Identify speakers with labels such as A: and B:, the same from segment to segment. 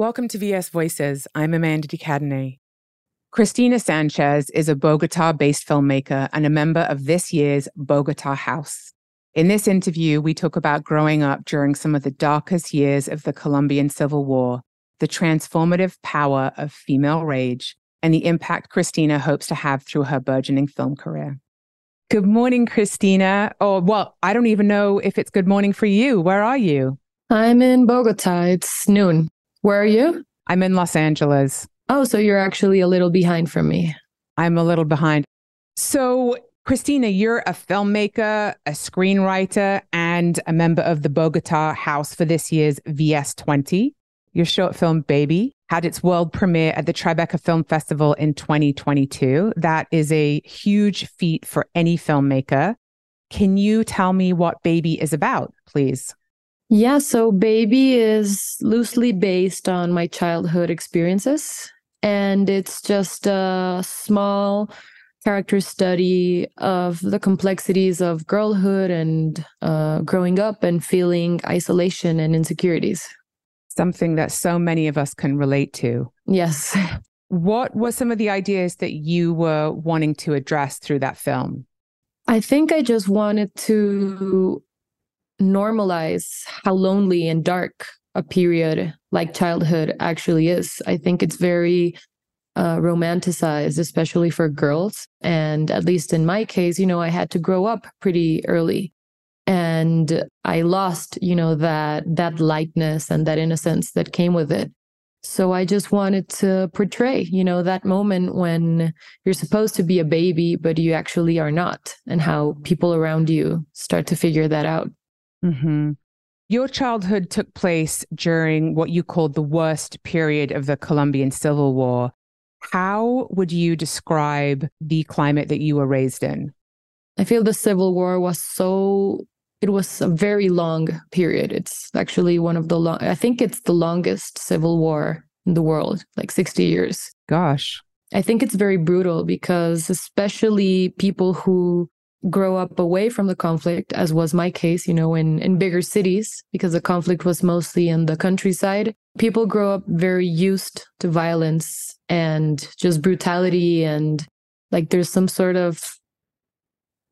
A: Welcome to VS Voices. I'm Amanda de Cadenet. Cristina Sanchez is a Bogota based filmmaker and a member of this year's Bogota House. In this interview, we talk about growing up during some of the darkest years of the Colombian Civil War, the transformative power of female rage, and the impact Cristina hopes to have through her burgeoning film career. Good morning, Cristina. Oh, well, I don't even know if it's good morning for you. Where are you?
B: I'm in Bogota. It's noon. Where are you?
A: I'm in Los Angeles.
B: Oh, so you're actually a little behind from me.
A: I'm a little behind. So, Cristina, you're a filmmaker, a screenwriter, and a member of the Bogota House for this year's VS20. Your short film, Baby, had its world premiere at the Tribeca Film Festival in 2022. That is a huge feat for any filmmaker. Can you tell me what Baby is about, please?
B: Yeah, so Baby is loosely based on my childhood experiences. And it's just a small character study of the complexities of girlhood and uh, growing up and feeling isolation and insecurities.
A: Something that so many of us can relate to.
B: Yes.
A: What were some of the ideas that you were wanting to address through that film?
B: I think I just wanted to normalize how lonely and dark a period like childhood actually is. I think it's very uh, romanticized, especially for girls. And at least in my case, you know, I had to grow up pretty early. And I lost, you know, that that lightness and that innocence that came with it. So I just wanted to portray, you know, that moment when you're supposed to be a baby, but you actually are not, and how people around you start to figure that out.
A: Mm-hmm. Your childhood took place during what you called the worst period of the Colombian Civil War. How would you describe the climate that you were raised in?
B: I feel the Civil War was so, it was a very long period. It's actually one of the long, I think it's the longest civil war in the world, like 60 years.
A: Gosh.
B: I think it's very brutal because, especially people who grow up away from the conflict, as was my case, you know, in, in bigger cities, because the conflict was mostly in the countryside. People grow up very used to violence and just brutality, and like there's some sort of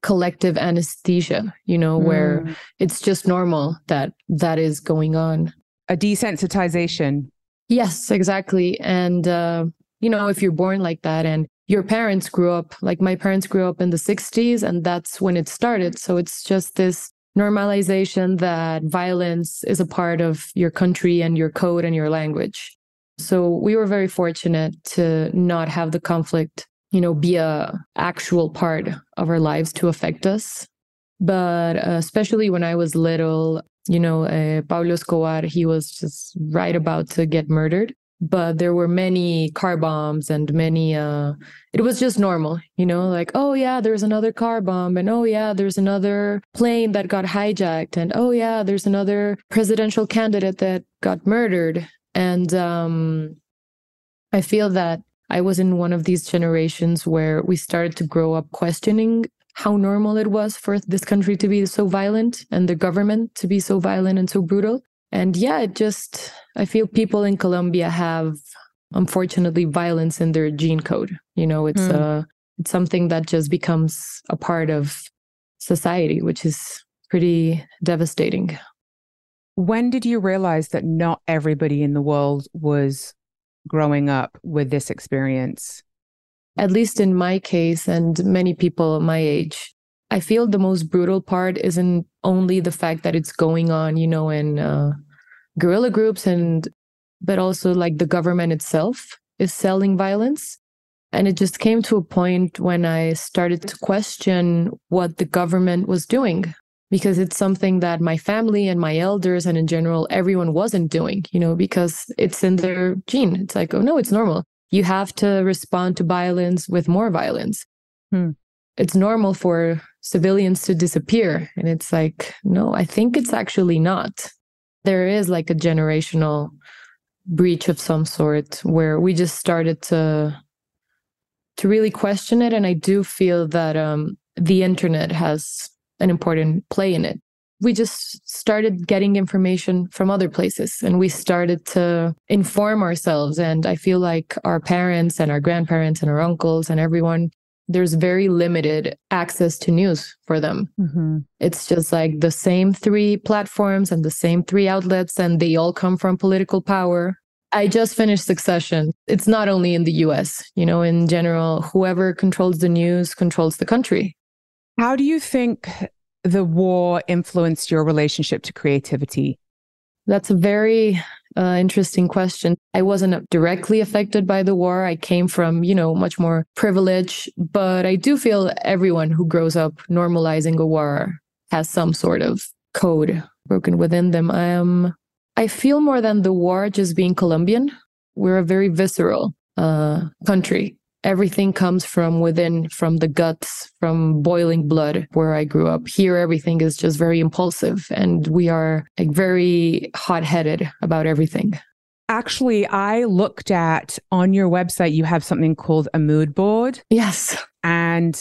B: collective anesthesia, you know, mm. where it's just normal that that is going on.
A: A desensitization.
B: Yes, exactly. And, uh, you know, if you're born like that and your parents grew up like my parents grew up in the 60s and that's when it started. So it's just this normalization that violence is a part of your country and your code and your language. So we were very fortunate to not have the conflict you know be a actual part of our lives to affect us. But uh, especially when i was little you know uh, pablo escobar he was just right about to get murdered but there were many car bombs and many uh it was just normal you know like oh yeah there's another car bomb and oh yeah there's another plane that got hijacked and oh yeah there's another presidential candidate that got murdered. And um i feel that i was in one of these generations where we started to grow up questioning how normal it was for this country to be so violent and the government to be so violent and so brutal. And yeah, it just, I feel people in Colombia have, unfortunately, violence in their gene code. You know, it's, mm. uh, it's something that just becomes a part of society, which is pretty devastating.
A: When did you realize that not everybody in the world was growing up with this experience?
B: At least in my case, and many people my age, I feel the most brutal part isn't only the fact that it's going on, you know, in uh, guerrilla groups and but also like the government itself is selling violence. And it just came to a point when I started to question what the government was doing because it's something that my family and my elders and in general everyone wasn't doing, you know, because it's in their gene. It's like, oh no, it's normal. You have to respond to violence with more violence. Hmm. It's normal for civilians to disappear. And it's like, no, I think it's actually not. There is like a generational breach of some sort where we just started to to really question it and i do feel that um, the internet has an important play in it we just started getting information from other places and we started to inform ourselves. And I feel like our parents and our grandparents and our uncles and everyone, there's very limited access to news for them. Mm-hmm. It's just like the same three platforms and the same three outlets, and they all come from political power. I just finished Succession. It's not only in the US, you know, in general, whoever controls the news controls the country.
A: How do you think the war influenced your relationship to creativity?
B: That's a very uh, interesting question. I wasn't directly affected by the war. I came from, you know, much more privilege, but I do feel everyone who grows up normalizing a war has some sort of code broken within them. I am I feel more than the war just being Colombian. We're a very visceral uh, country everything comes from within, from the guts, from boiling blood where I grew up. Here, everything is just very impulsive and we are like very hot headed about everything.
A: Actually, I looked at on your website, you have something called a mood board.
B: Yes.
A: And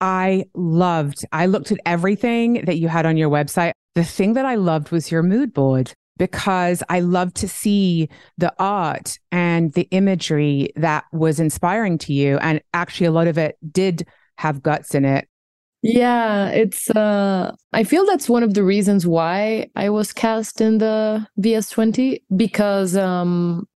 A: I loved, I looked at everything that you had on your website. The thing that I loved was your mood board because I love to see the art and the imagery that was inspiring to you. And actually, a lot of it did have guts in it.
B: Yeah, it's, uh, I feel that's one of the reasons why I was cast in the VS20 because, um,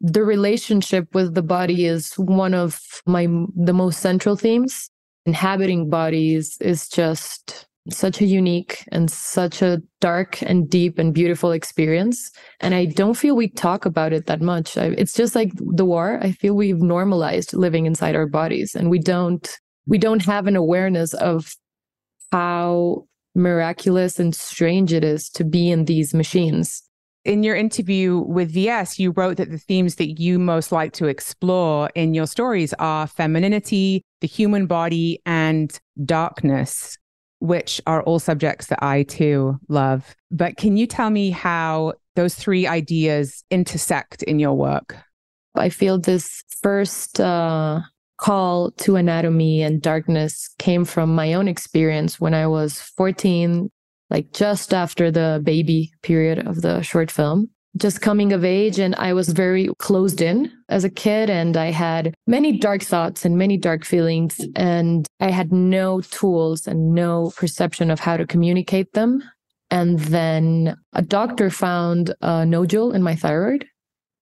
B: the relationship with the body is one of my the most central themes inhabiting bodies is just such a unique and such a dark and deep and beautiful experience. And I don't feel we talk about it that much. I, it's just like the war. I feel we've normalized living inside our bodies and we don't, we don't have an awareness of how miraculous and strange it is to be in these machines.
A: In your interview with VS, you wrote that the themes that you most like to explore in your stories are femininity, the human body, and darkness which are all subjects that I too love. But can you tell me how those three ideas intersect in your work?
B: I feel this first uh, call to anatomy and darkness came from my own experience when I was 14, like just after the baby period of the short film just coming of age and I was very closed in as a kid and I had many dark thoughts and many dark feelings and I had no tools and no perception of how to communicate them. And then a doctor found a nodule in my thyroid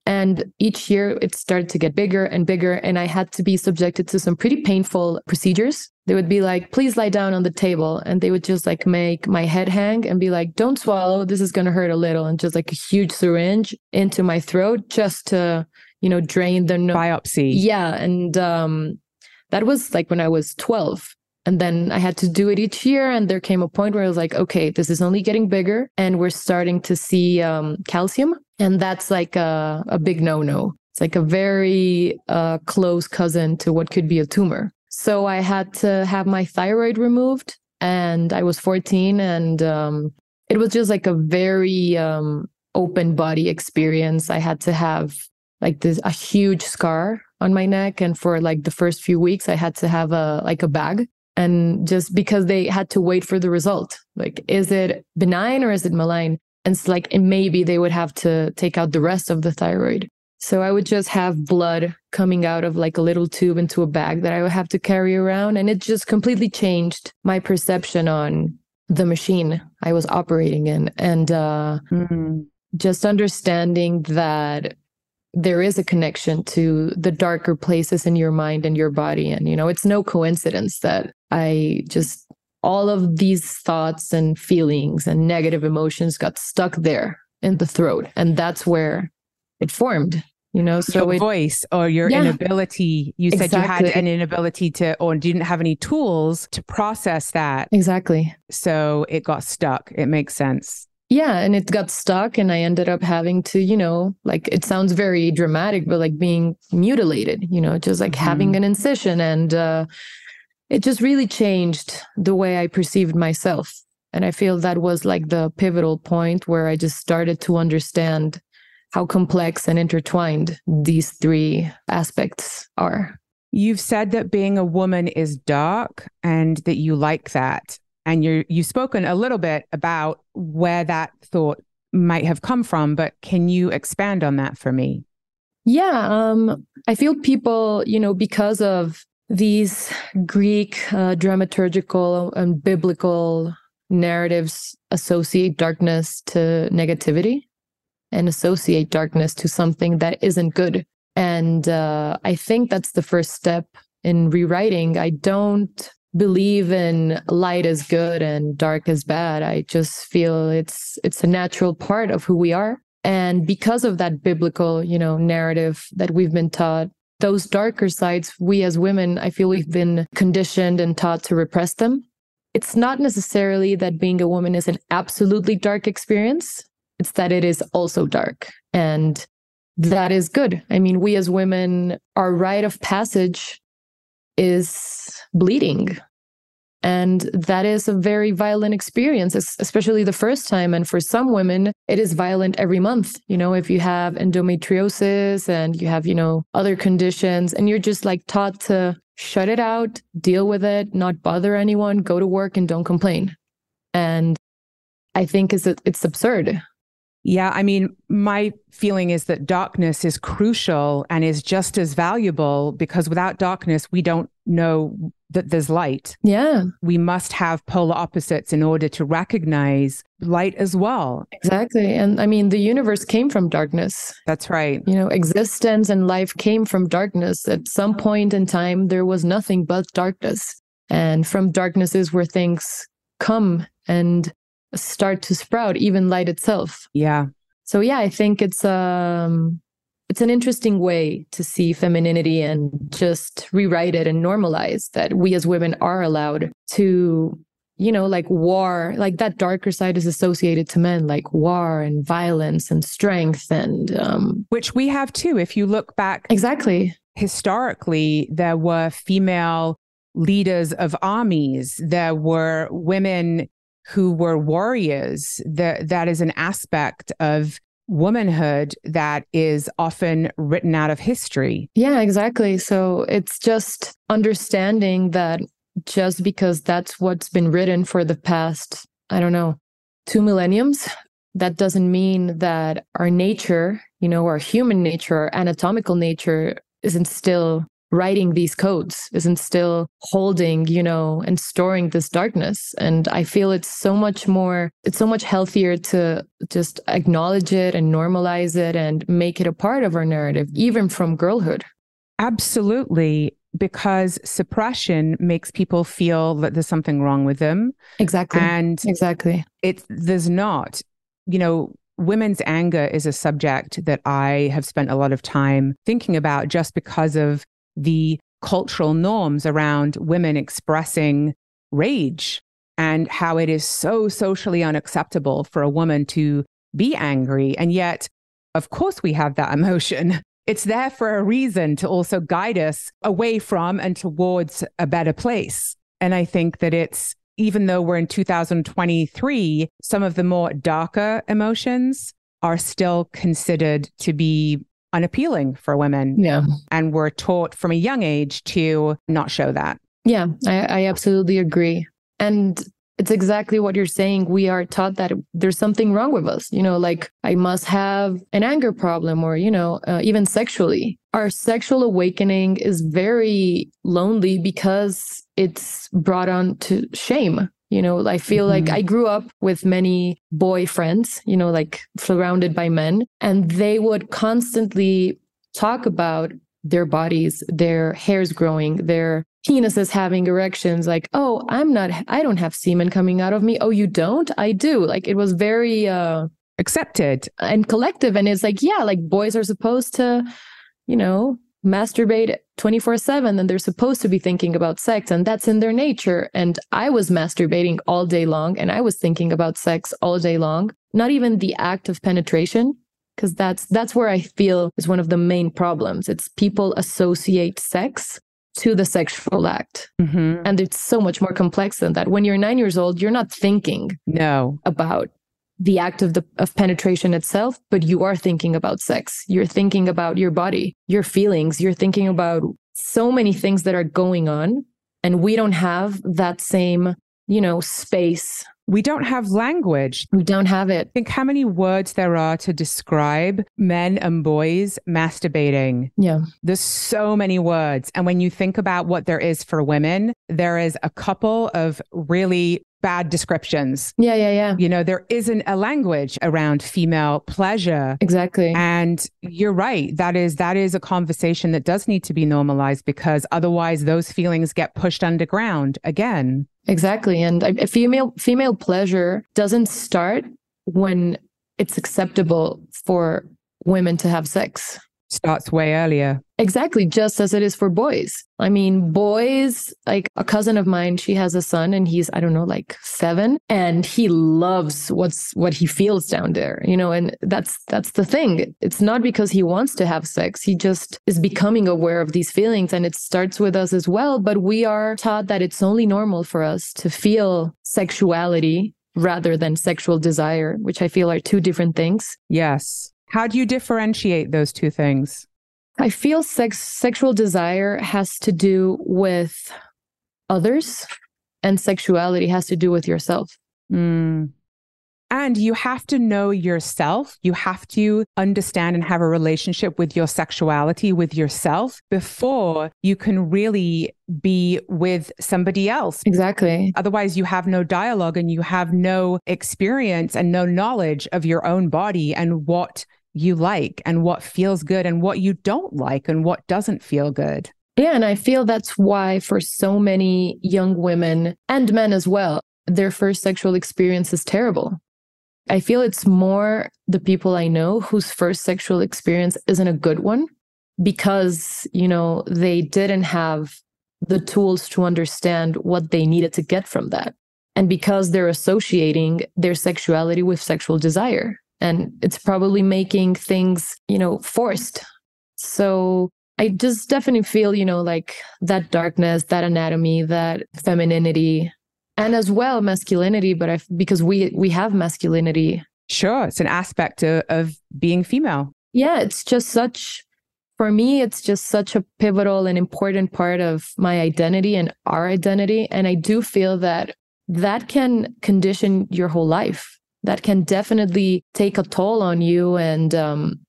B: and each year it started to get bigger and bigger. And I had to be subjected to some pretty painful procedures. They would be like, please lie down on the table. And they would just like make my head hang and be like, don't swallow. This is going to hurt a little. And just like a huge syringe into my throat just to, you know, drain the
A: no- biopsy.
B: Yeah. And um, that was like when I was 12. And then I had to do it each year. And there came a point where I was like, okay, this is only getting bigger. And we're starting to see um, calcium. And that's like a, a big no no. It's like a very uh, close cousin to what could be a tumor. So I had to have my thyroid removed. And I was 14. And um, it was just like a very um, open body experience. I had to have like this a huge scar on my neck and for like the first few weeks i had to have a like a bag and just because they had to wait for the result like is it benign or is it malign and it's like and maybe they would have to take out the rest of the thyroid so i would just have blood coming out of like a little tube into a bag that i would have to carry around and it just completely changed my perception on the machine i was operating in and uh, mm-hmm. just understanding that there is a connection to the darker places in your mind and your body. And, you know, it's no coincidence that I just, all of these thoughts and feelings and negative emotions got stuck there in the throat. And that's where it formed. You know, so
A: your
B: it,
A: voice or your yeah, inability. You said exactly. you had an inability to, or didn't have any tools to process that.
B: Exactly.
A: So it got stuck. It makes sense.
B: Yeah, and it got stuck, and I ended up having to, you know, like it sounds very dramatic, but like being mutilated, you know, just like mm-hmm. having an incision. And uh, it just really changed the way I perceived myself. And I feel that was like the pivotal point where I just started to understand how complex and intertwined these three aspects are.
A: You've said that being a woman is dark and that you like that. And you you've spoken a little bit about where that thought might have come from, but can you expand on that for me?
B: Yeah, um, I feel people, you know, because of these Greek uh, dramaturgical and biblical narratives associate darkness to negativity and associate darkness to something that isn't good. And uh, I think that's the first step in rewriting. I don't believe in light is good and dark is bad. I just feel it's it's a natural part of who we are. And because of that biblical, you know, narrative that we've been taught, those darker sides, we as women, I feel we've been conditioned and taught to repress them. It's not necessarily that being a woman is an absolutely dark experience. It's that it is also dark. And that is good. I mean, we as women, our rite of passage is bleeding. And that is a very violent experience, especially the first time. And for some women, it is violent every month. You know, if you have endometriosis and you have, you know, other conditions, and you're just like taught to shut it out, deal with it, not bother anyone, go to work and don't complain. And I think is it's absurd.
A: Yeah, I mean, my feeling is that darkness is crucial and is just as valuable because without darkness, we don't know that there's light.
B: Yeah.
A: We must have polar opposites in order to recognize light as well.
B: Exactly. And I mean, the universe came from darkness.
A: That's right.
B: You know, existence and life came from darkness. At some point in time, there was nothing but darkness. And from darkness is where things come and start to sprout, even light itself.
A: Yeah.
B: So yeah, I think it's um it's an interesting way to see femininity and just rewrite it and normalize that we as women are allowed to you know like war like that darker side is associated to men like war and violence and strength and um
A: which we have too if you look back
B: exactly
A: historically there were female leaders of armies there were women who were warriors. That that is an aspect of womanhood that is often written out of history.
B: Yeah, exactly. So it's just understanding that just because that's what's been written for the past, I don't know, two millenniums, that doesn't mean that our nature, you know, our human nature, our anatomical nature isn't still writing these codes isn't still holding you know and storing this darkness. And i feel it's so much more it's so much healthier to just acknowledge it and normalize it and make it a part of our narrative even from girlhood.
A: Absolutely because suppression makes people feel that there's something wrong with them.
B: Exactly.
A: And
B: exactly.
A: it there's not you know women's anger is a subject that I have spent a lot of time thinking about just because of the cultural norms around women expressing rage and how it is so socially unacceptable for a woman to be angry. And yet, of course, we have that emotion. It's there for a reason to also guide us away from and towards a better place. And I think that it's, even though we're in 2023, some of the more darker emotions are still considered to be unappealing for women.
B: Yeah.
A: And we're taught from a young age to not show that.
B: Yeah, I, I absolutely agree. And it's exactly what you're saying. We are taught that there's something wrong with us. You know, like I must have an anger problem or, you know, uh, even sexually. Our sexual awakening is very lonely because it's brought on to shame. You know, I feel mm-hmm. like I grew up with many boyfriends, you know, like surrounded by men, and they would constantly talk about their bodies, their hairs growing, their penises having erections like oh i'm not i don't have semen coming out of me. Oh you don't? I do. Like it was very uh
A: accepted.
B: and collective and it's like yeah like boys are supposed to you know masturbate 24 7 and they're supposed to be thinking about sex and that's in their nature. And I was masturbating all day long and I was thinking about sex all day long, not even the act of penetration. Because that's that's where I feel is one of the main problems. It's people associate sex to the sexual act. Mm-hmm. And it's so much more complex than that. When you're nine years old, you're not thinking
A: no
B: about the act of the of penetration itself but you are thinking about sex you're thinking about your body your feelings you're thinking about so many things that are going on and we don't have that same you know, space.
A: We don't have language.
B: We don't have it.
A: Think how many words there are to describe men and boys masturbating.
B: Yeah.
A: There's so many words. And when you think about what there is for women, there is a couple of really bad descriptions.
B: Yeah, yeah, yeah.
A: You know, there isn't a language around female pleasure.
B: Exactly.
A: And you're right. That is that is a conversation that does need to be normalized because otherwise those feelings get pushed underground again.
B: Exactly. And a female female pleasure doesn't start when it's acceptable for women to have sex
A: starts way earlier.
B: Exactly, just as it is for boys. I mean, boys, like a cousin of mine, she has a son and he's, I don't know, like seven, and he loves what's what he feels down there, you know, and that's that's the thing. It's not because he wants to have sex. He just is becoming aware of these feelings and it starts with us as well. But we are taught that it's only normal for us to feel sexuality rather than sexual desire, which I feel are two different things.
A: Yes. How do you differentiate those two things?
B: I feel sex sexual desire has to do with others and sexuality has to do with yourself.
A: Mm. And you have to know yourself. You have to understand and have a relationship with your sexuality, with yourself, before you can really be with somebody else.
B: Exactly.
A: Otherwise, you have no dialogue and you have no experience and no knowledge of your own body and what you like and what feels good and what you don't like and what doesn't feel good.
B: Yeah. And I feel that's why for so many young women and men as well, their first sexual experience is terrible. I feel it's more the people I know whose first sexual experience isn't a good one because, you know, they didn't have the tools to understand what they needed to get from that. And because they're associating their sexuality with sexual desire and it's probably making things, you know, forced. So I just definitely feel, you know, like that darkness, that anatomy, that femininity, and as well masculinity. But I, because we we have masculinity.
A: Sure, it's an aspect of, of being female.
B: Yeah, it's just such. For me, it's just such a pivotal and important part of my identity and our identity. And I do feel that that can condition your whole life that can definitely take a toll on you and um,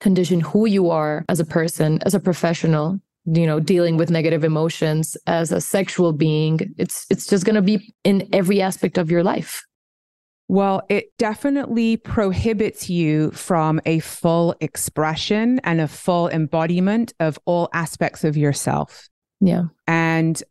B: condition who you are as a person, as a professional. You know, dealing with negative emotions as a sexual being, it's it's just going to be in every aspect of your life.
A: Well, it definitely prohibits you from a full expression and a full embodiment of all aspects of yourself.
B: Yeah.
A: And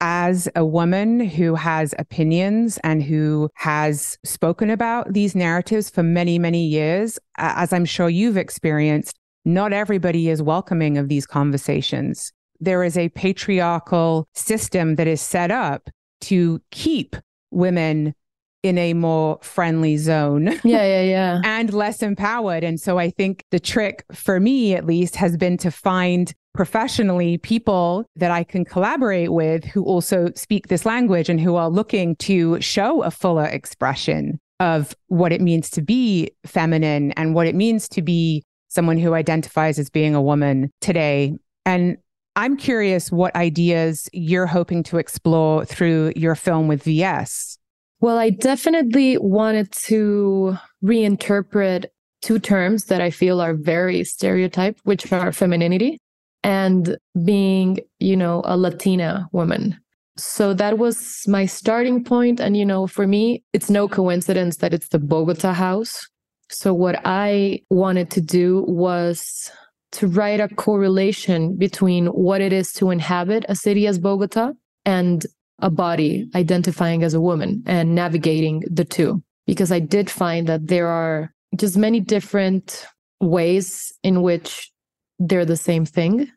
A: as a woman who has opinions and who has spoken about these narratives for many, many years, as I'm sure you've experienced, not everybody is welcoming of these conversations. There is a patriarchal system that is set up to keep women in a more friendly zone.
B: Yeah, yeah, yeah.
A: and less empowered. And so I think the trick for me, at least, has been to find professionally people that I can collaborate with who also speak this language and who are looking to show a fuller expression of what it means to be feminine and what it means to be someone who identifies as being a woman today. And I'm curious what ideas you're hoping to explore through your film with VS.
B: Well, I definitely wanted to reinterpret two terms that I feel are very stereotyped, which are femininity and being, you know, a Latina woman. So that was my starting point. And, you know, for me, it's no coincidence that it's the Bogota house. So what I wanted to do was to write a correlation between what it is to inhabit a city as Bogota and a body identifying as a woman and navigating the two. Because I did find that there are just many different ways in which they're the same thing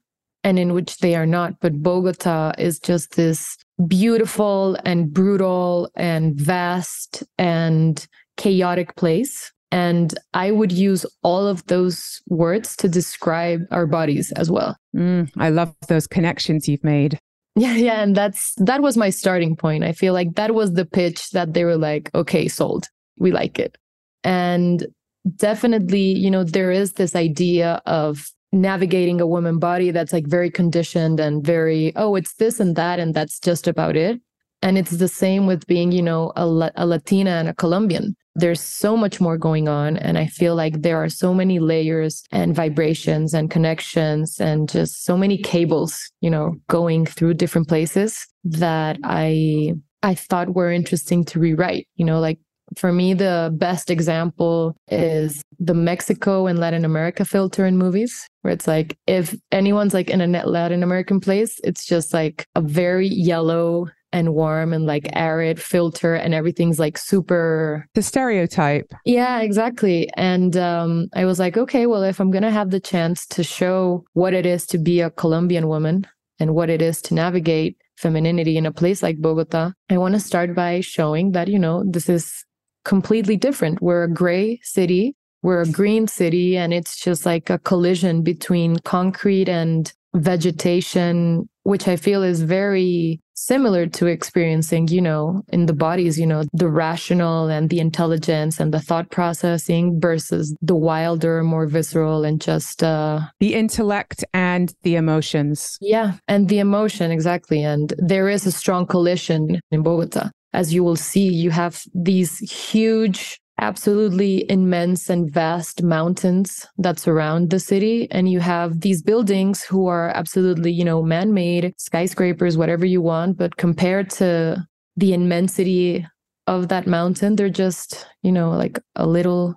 B: and in which they are not. But Bogota is just this beautiful and brutal and vast and chaotic place. And I would use all of those words to describe our bodies as well.
A: Mm, I love those connections you've made.
B: Yeah, yeah. And that's that was my starting point. I feel like that was the pitch that they were like, okay, sold. We like it. And definitely, you know, there is this idea of navigating a woman body that's like very conditioned and very, oh, it's this and that, and that's just about it. And it's the same with being, you know, a, a Latina and a Colombian. There's so much more going on. And I feel like there are so many layers and vibrations and connections and just so many cables, you know, going through different places that I I thought were interesting to rewrite. You know, like for me, the best example is the Mexico and Latin America filter in movies, where it's like if anyone's like in a Latin American place, it's just like a very yellow and warm and like arid filter and everything's like super
A: the stereotype.
B: Yeah exactly. And um, i was like okay well if i'm gonna have the chance to show what it is to be a colombian woman and what it is to navigate femininity in a place like bogota i want to start by showing that you know this is completely different. We're a gray city, we're a green city, and it's just like a collision between concrete and vegetation, which I feel is very similar to experiencing, you know, in the bodies, you know, the rational and the intelligence and the thought processing versus the wilder, more visceral and just uh
A: the intellect and the emotions.
B: Yeah, and the emotion exactly. And there is a strong collision in Bogota as you will see, you have these huge, absolutely immense and vast mountains that surround the city. And you have these buildings who are absolutely, you know, man made, skyscrapers, whatever you want. But compared to the immensity of that mountain, they're just, you know, like a little,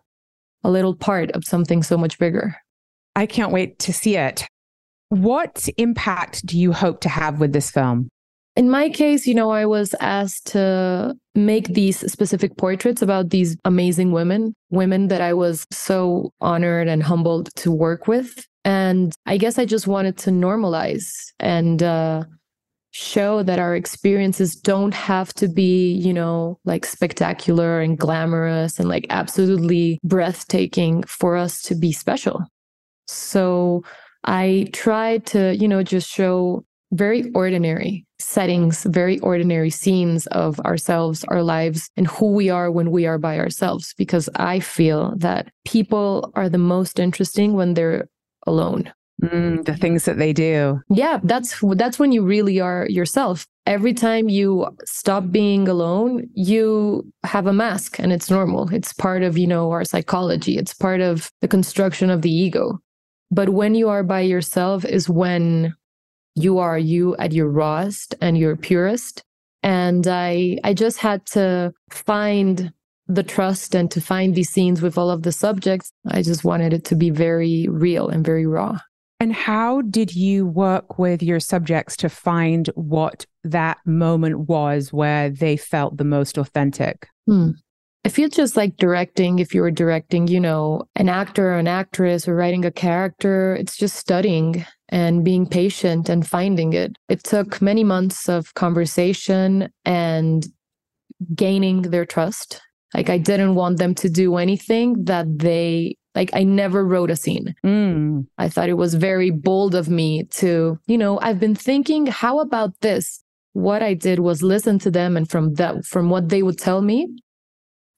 B: a little part of something so much bigger.
A: I can't wait to see it. What impact do you hope to have with this film?
B: In my case, you know, I was asked to make these specific portraits about these amazing women, women that I was so honored and humbled to work with. And I guess I just wanted to normalize and uh, show that our experiences don't have to be, you know, like spectacular and glamorous and like absolutely breathtaking for us to be special. So I tried to, you know, just show very ordinary settings, very ordinary scenes of ourselves, our lives, and who we are when we are by ourselves. Because I feel that people are the most interesting when they're alone.
A: Mm, the things that they do.
B: Yeah, that's that's when you really are yourself. Every time you stop being alone, you have a mask and it's normal. It's part of, you know, our psychology. It's part of the construction of the ego. But when you are by yourself is when you are you at your rawest and your purest. And i i just had to find the trust and to find these scenes with all of the subjects. I just wanted it to be very real and very raw.
A: And how did you work with your subjects to find what that moment was where they felt the most authentic?
B: Hmm. I feel just like directing, if you were directing, you know, an actor or an actress or writing a character, it's just studying and being patient and finding it. It took many months of conversation and gaining their trust. Like, I didn't want them to do anything that they like I never wrote a scene. Mm. I thought it was very bold of me to, you know, I've been thinking, how about this? What I did was listen to them and from that from what they would tell me,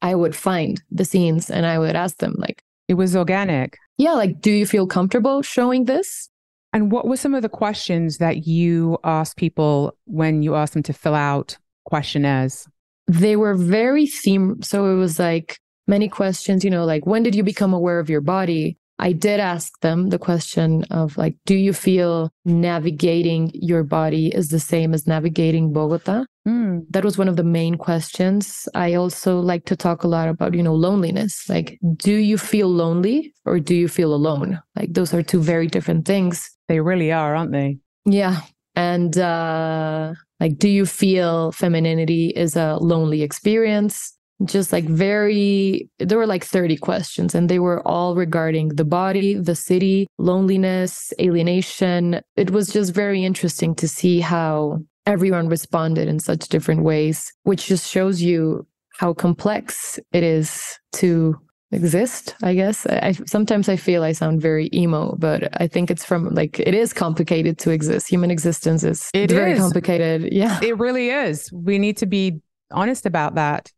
B: I would find the scenes and I would ask them, like,
A: it was organic.
B: Yeah, like, do you feel comfortable showing this?
A: And what were some of the questions that you asked people when you asked them to fill out questionnaires?
B: They were very theme. So it was like many questions, you know, like, when did you become aware of your body? I did ask them the question of like, do you feel navigating your body is the same as navigating Bogota? Mm. That was one of the main questions. I also like to talk a lot about, you know, loneliness. Like, do you feel lonely or do you feel alone? Like, those are two very different things.
A: They really are, aren't they?
B: Yeah. And uh, like, do you feel femininity is a lonely experience? just like very there were like 30 questions and they were all regarding the body the city loneliness alienation it was just very interesting to see how everyone responded in such different ways which just shows you how complex it is to exist i guess. I, sometimes i feel i sound very emo but i think it's from like it is complicated to exist. Human existence is it very is. complicated. Yeah.
A: It really is. We need to be honest about that.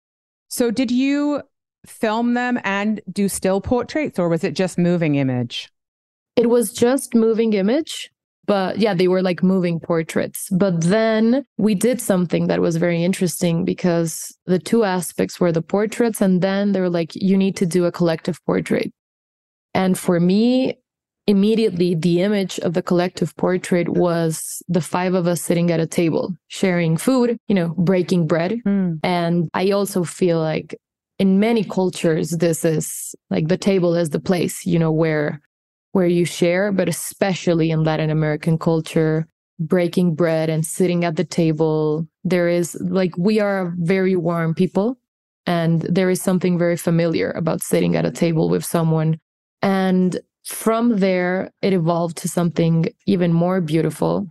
A: So, did you film them and do still portraits, or was it just moving image?
B: It was just moving image, But yeah, they were like moving portraits. But then we did something that was very interesting because the two aspects were the portraits, and then they were like, you need to do a collective portrait. And for me, immediately the image of the collective portrait was the five of us sitting at a table sharing food you know breaking bread mm. and i also feel like in many cultures this is like the table is the place you know where where you share but especially in latin american culture breaking bread and sitting at the table there is like we are very warm people and there is something very familiar about sitting at a table with someone and from there, it evolved to something even more beautiful.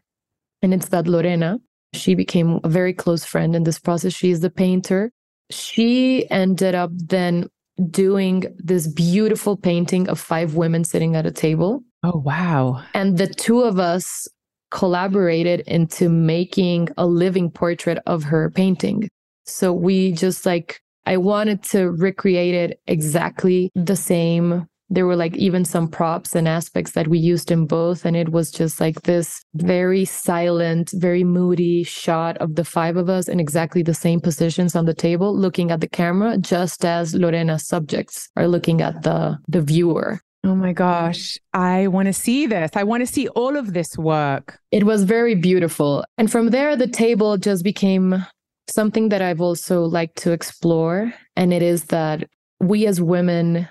B: And it's that Lorena, she became a very close friend in this process. She is the painter. She ended up then doing this beautiful painting of five women sitting at a table.
A: Oh, wow.
B: And the two of us collaborated into making a living portrait of her painting. So we just like, I wanted to recreate it exactly the same there were like even some props and aspects that we used in both and it was just like this very silent very moody shot of the five of us in exactly the same positions on the table looking at the camera just as lorena's subjects are looking at the the viewer
A: Oh my gosh, I want to see this. I want to see all of this work.
B: It was very beautiful. And from there, the table just became something that I've also liked to explore. And it is that we as women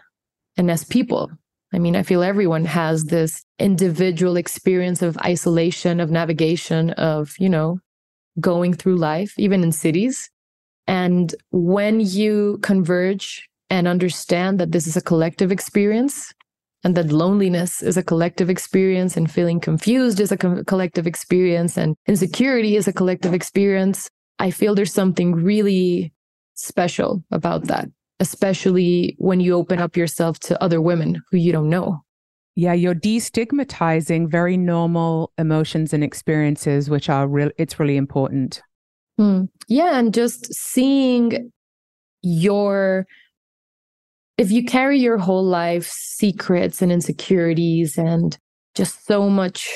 B: and as people. I mean, I feel everyone has this individual experience of isolation, of navigation, of, you know, going through life, even in cities. And when you converge and understand that this is a collective experience and that loneliness is a collective experience and feeling confused is a co- collective experience and insecurity is a collective experience, I feel there's something really special about that especially when you open up yourself to other women who you don't know.
A: Yeah, you're destigmatizing very normal emotions and experiences, which are real. It's really important.
B: Hmm. Yeah, and just seeing your, if you carry your whole life secrets and insecurities and just so much,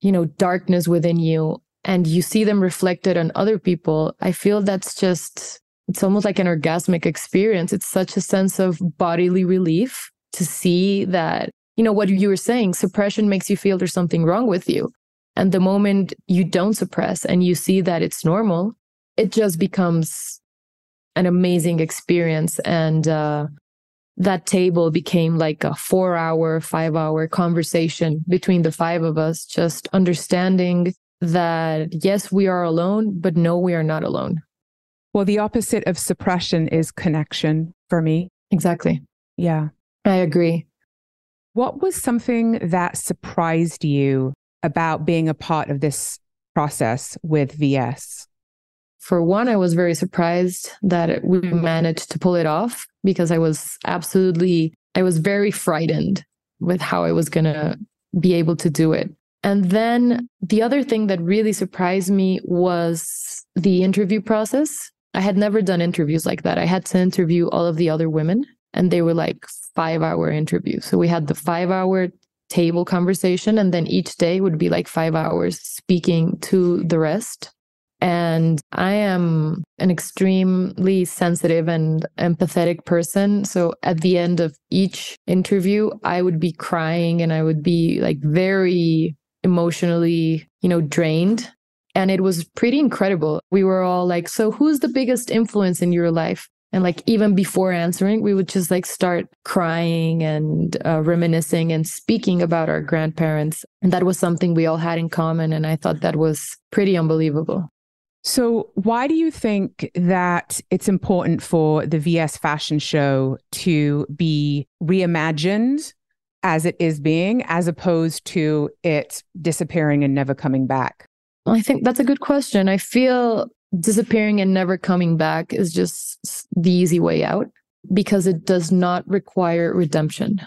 B: you know, darkness within you, and you see them reflected on other people, I feel that's just it's almost like an orgasmic experience. It's such a sense of bodily relief to see that, you know, what you were saying, suppression makes you feel there's something wrong with you. And the moment you don't suppress and you see that it's normal, it just becomes an amazing experience. And uh, that table became like a four hour, five hour conversation between the five of us, just understanding that yes, we are alone, but no, we are not alone.
A: Well, the opposite of suppression is connection for me.
B: Exactly.
A: Yeah.
B: I agree.
A: What was something that surprised you about being a part of this process with VS?
B: For one, I was very surprised that we managed to pull it off because I was absolutely, I was very frightened with how I was going to be able to do it. And then the other thing that really surprised me was the interview process. I had never done interviews like that. I had to interview all of the other women, and they were like five hour interviews. So we had the five hour table conversation, and then each day would be like five hours speaking to the rest. And I am an extremely sensitive and empathetic person. So at the end of each interview, I would be crying and I would be like very emotionally, you know, drained and it was pretty incredible. We were all like, So, who's the biggest influence in your life? And like, even before answering, we would just like start crying and uh, reminiscing and speaking about our grandparents. And that was something we all had in common. And I thought that was pretty unbelievable.
A: So, why do you think that it's important for the VS fashion show to be reimagined as it is being, as opposed to it disappearing and never coming back?
B: I think that's a good question. I feel disappearing and never coming back is just the easy way out because it does not require redemption.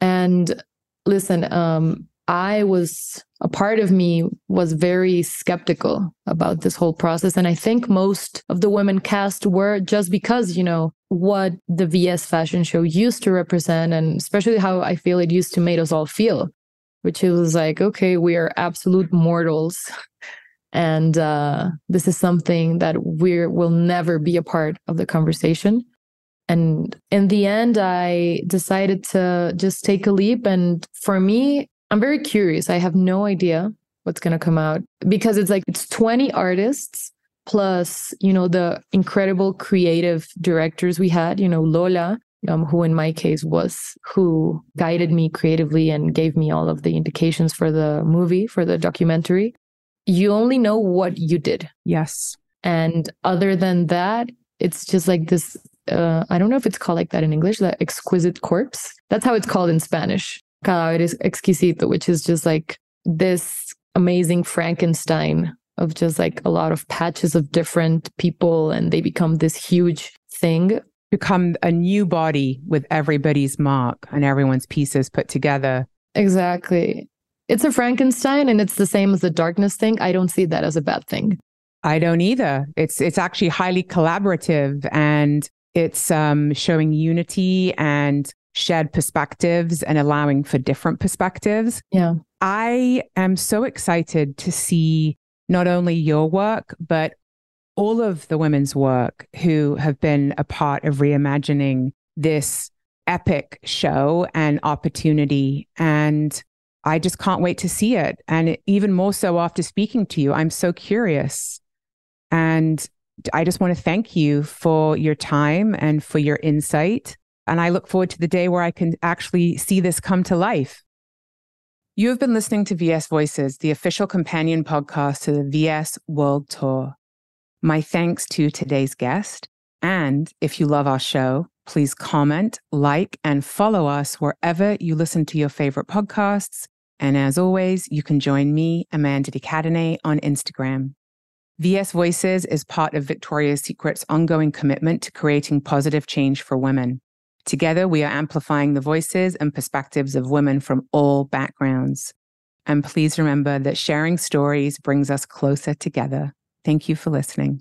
B: And listen, um, I was a part of me was very skeptical about this whole process. And I think most of the women cast were just because, you know, what the VS fashion show used to represent, and especially how I feel it used to make us all feel which was like, okay, we are absolute mortals. And uh, this is something that we will never be a part of the conversation. And in the end, I decided to just take a leap. And for me, I'm very curious. I have no idea what's going to come out because it's like it's 20 artists plus, you know, the incredible creative directors we had, you know, Lola, um, who in my case was who guided me creatively and gave me all of the indications for the movie, for the documentary. You only know what you did.
A: Yes.
B: And other than that, it's just like this. Uh, I don't know if it's called like that in English, the exquisite corpse. That's how it's called in Spanish. Cadáver exquisito, which is just like this amazing Frankenstein of just like a lot of patches of different people and they become this huge thing
A: become a new body with everybody's mark and everyone's pieces put together.
B: Exactly. It's a Frankenstein and it's the same as the darkness thing. I don't see that as a bad thing.
A: I don't either. It's it's actually highly collaborative and it's um, showing unity and shared perspectives and allowing for different perspectives.
B: Yeah.
A: I am so excited to see not only your work, but all of the women's work who have been a part of reimagining this epic show and opportunity. And I just can't wait to see it. And even more so after speaking to you, I'm so curious. And I just want to thank you for your time and for your insight. And I look forward to the day where I can actually see this come to life. You have been listening to VS Voices, the official companion podcast to the VS World Tour. My thanks to today's guest. And if you love our show, please comment, like, and follow us wherever you listen to your favorite podcasts. And as always, you can join me, Amanda de Cadenet, on Instagram. VS Voices is part of Victoria's Secret's ongoing commitment to creating positive change for women. Together, we are amplifying the voices and perspectives of women from all backgrounds. And please remember that sharing stories brings us closer together. Thank you for listening.